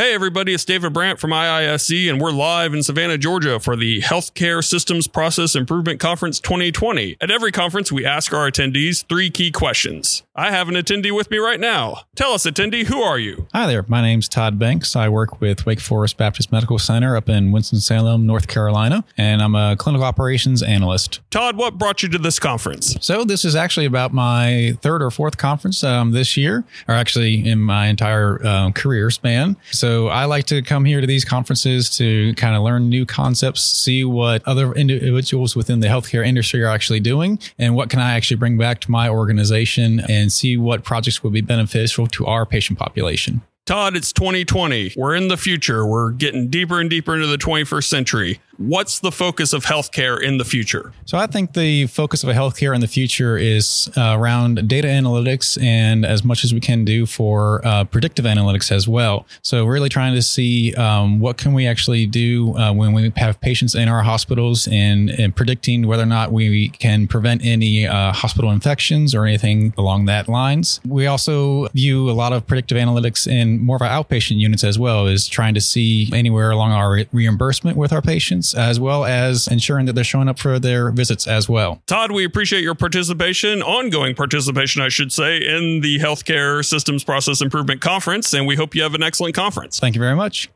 Hey, everybody, it's David Brandt from IISE, and we're live in Savannah, Georgia for the Healthcare Systems Process Improvement Conference 2020. At every conference, we ask our attendees three key questions. I have an attendee with me right now. Tell us, attendee, who are you? Hi there. My name's Todd Banks. I work with Wake Forest Baptist Medical Center up in Winston-Salem, North Carolina, and I'm a clinical operations analyst. Todd, what brought you to this conference? So this is actually about my third or fourth conference um, this year, or actually in my entire um, career span. So so I like to come here to these conferences to kind of learn new concepts, see what other individuals within the healthcare industry are actually doing, and what can I actually bring back to my organization and see what projects will be beneficial to our patient population. Todd, it's 2020. We're in the future. We're getting deeper and deeper into the 21st century what's the focus of healthcare in the future? So I think the focus of healthcare in the future is uh, around data analytics and as much as we can do for uh, predictive analytics as well. So really trying to see um, what can we actually do uh, when we have patients in our hospitals and, and, predicting whether or not we can prevent any uh, hospital infections or anything along that lines. We also view a lot of predictive analytics in more of our outpatient units as well, is trying to see anywhere along our re- reimbursement with our patients as well as ensuring that they're showing up for their visits as well. Todd, we appreciate your participation, ongoing participation, I should say, in the Healthcare Systems Process Improvement Conference, and we hope you have an excellent conference. Thank you very much.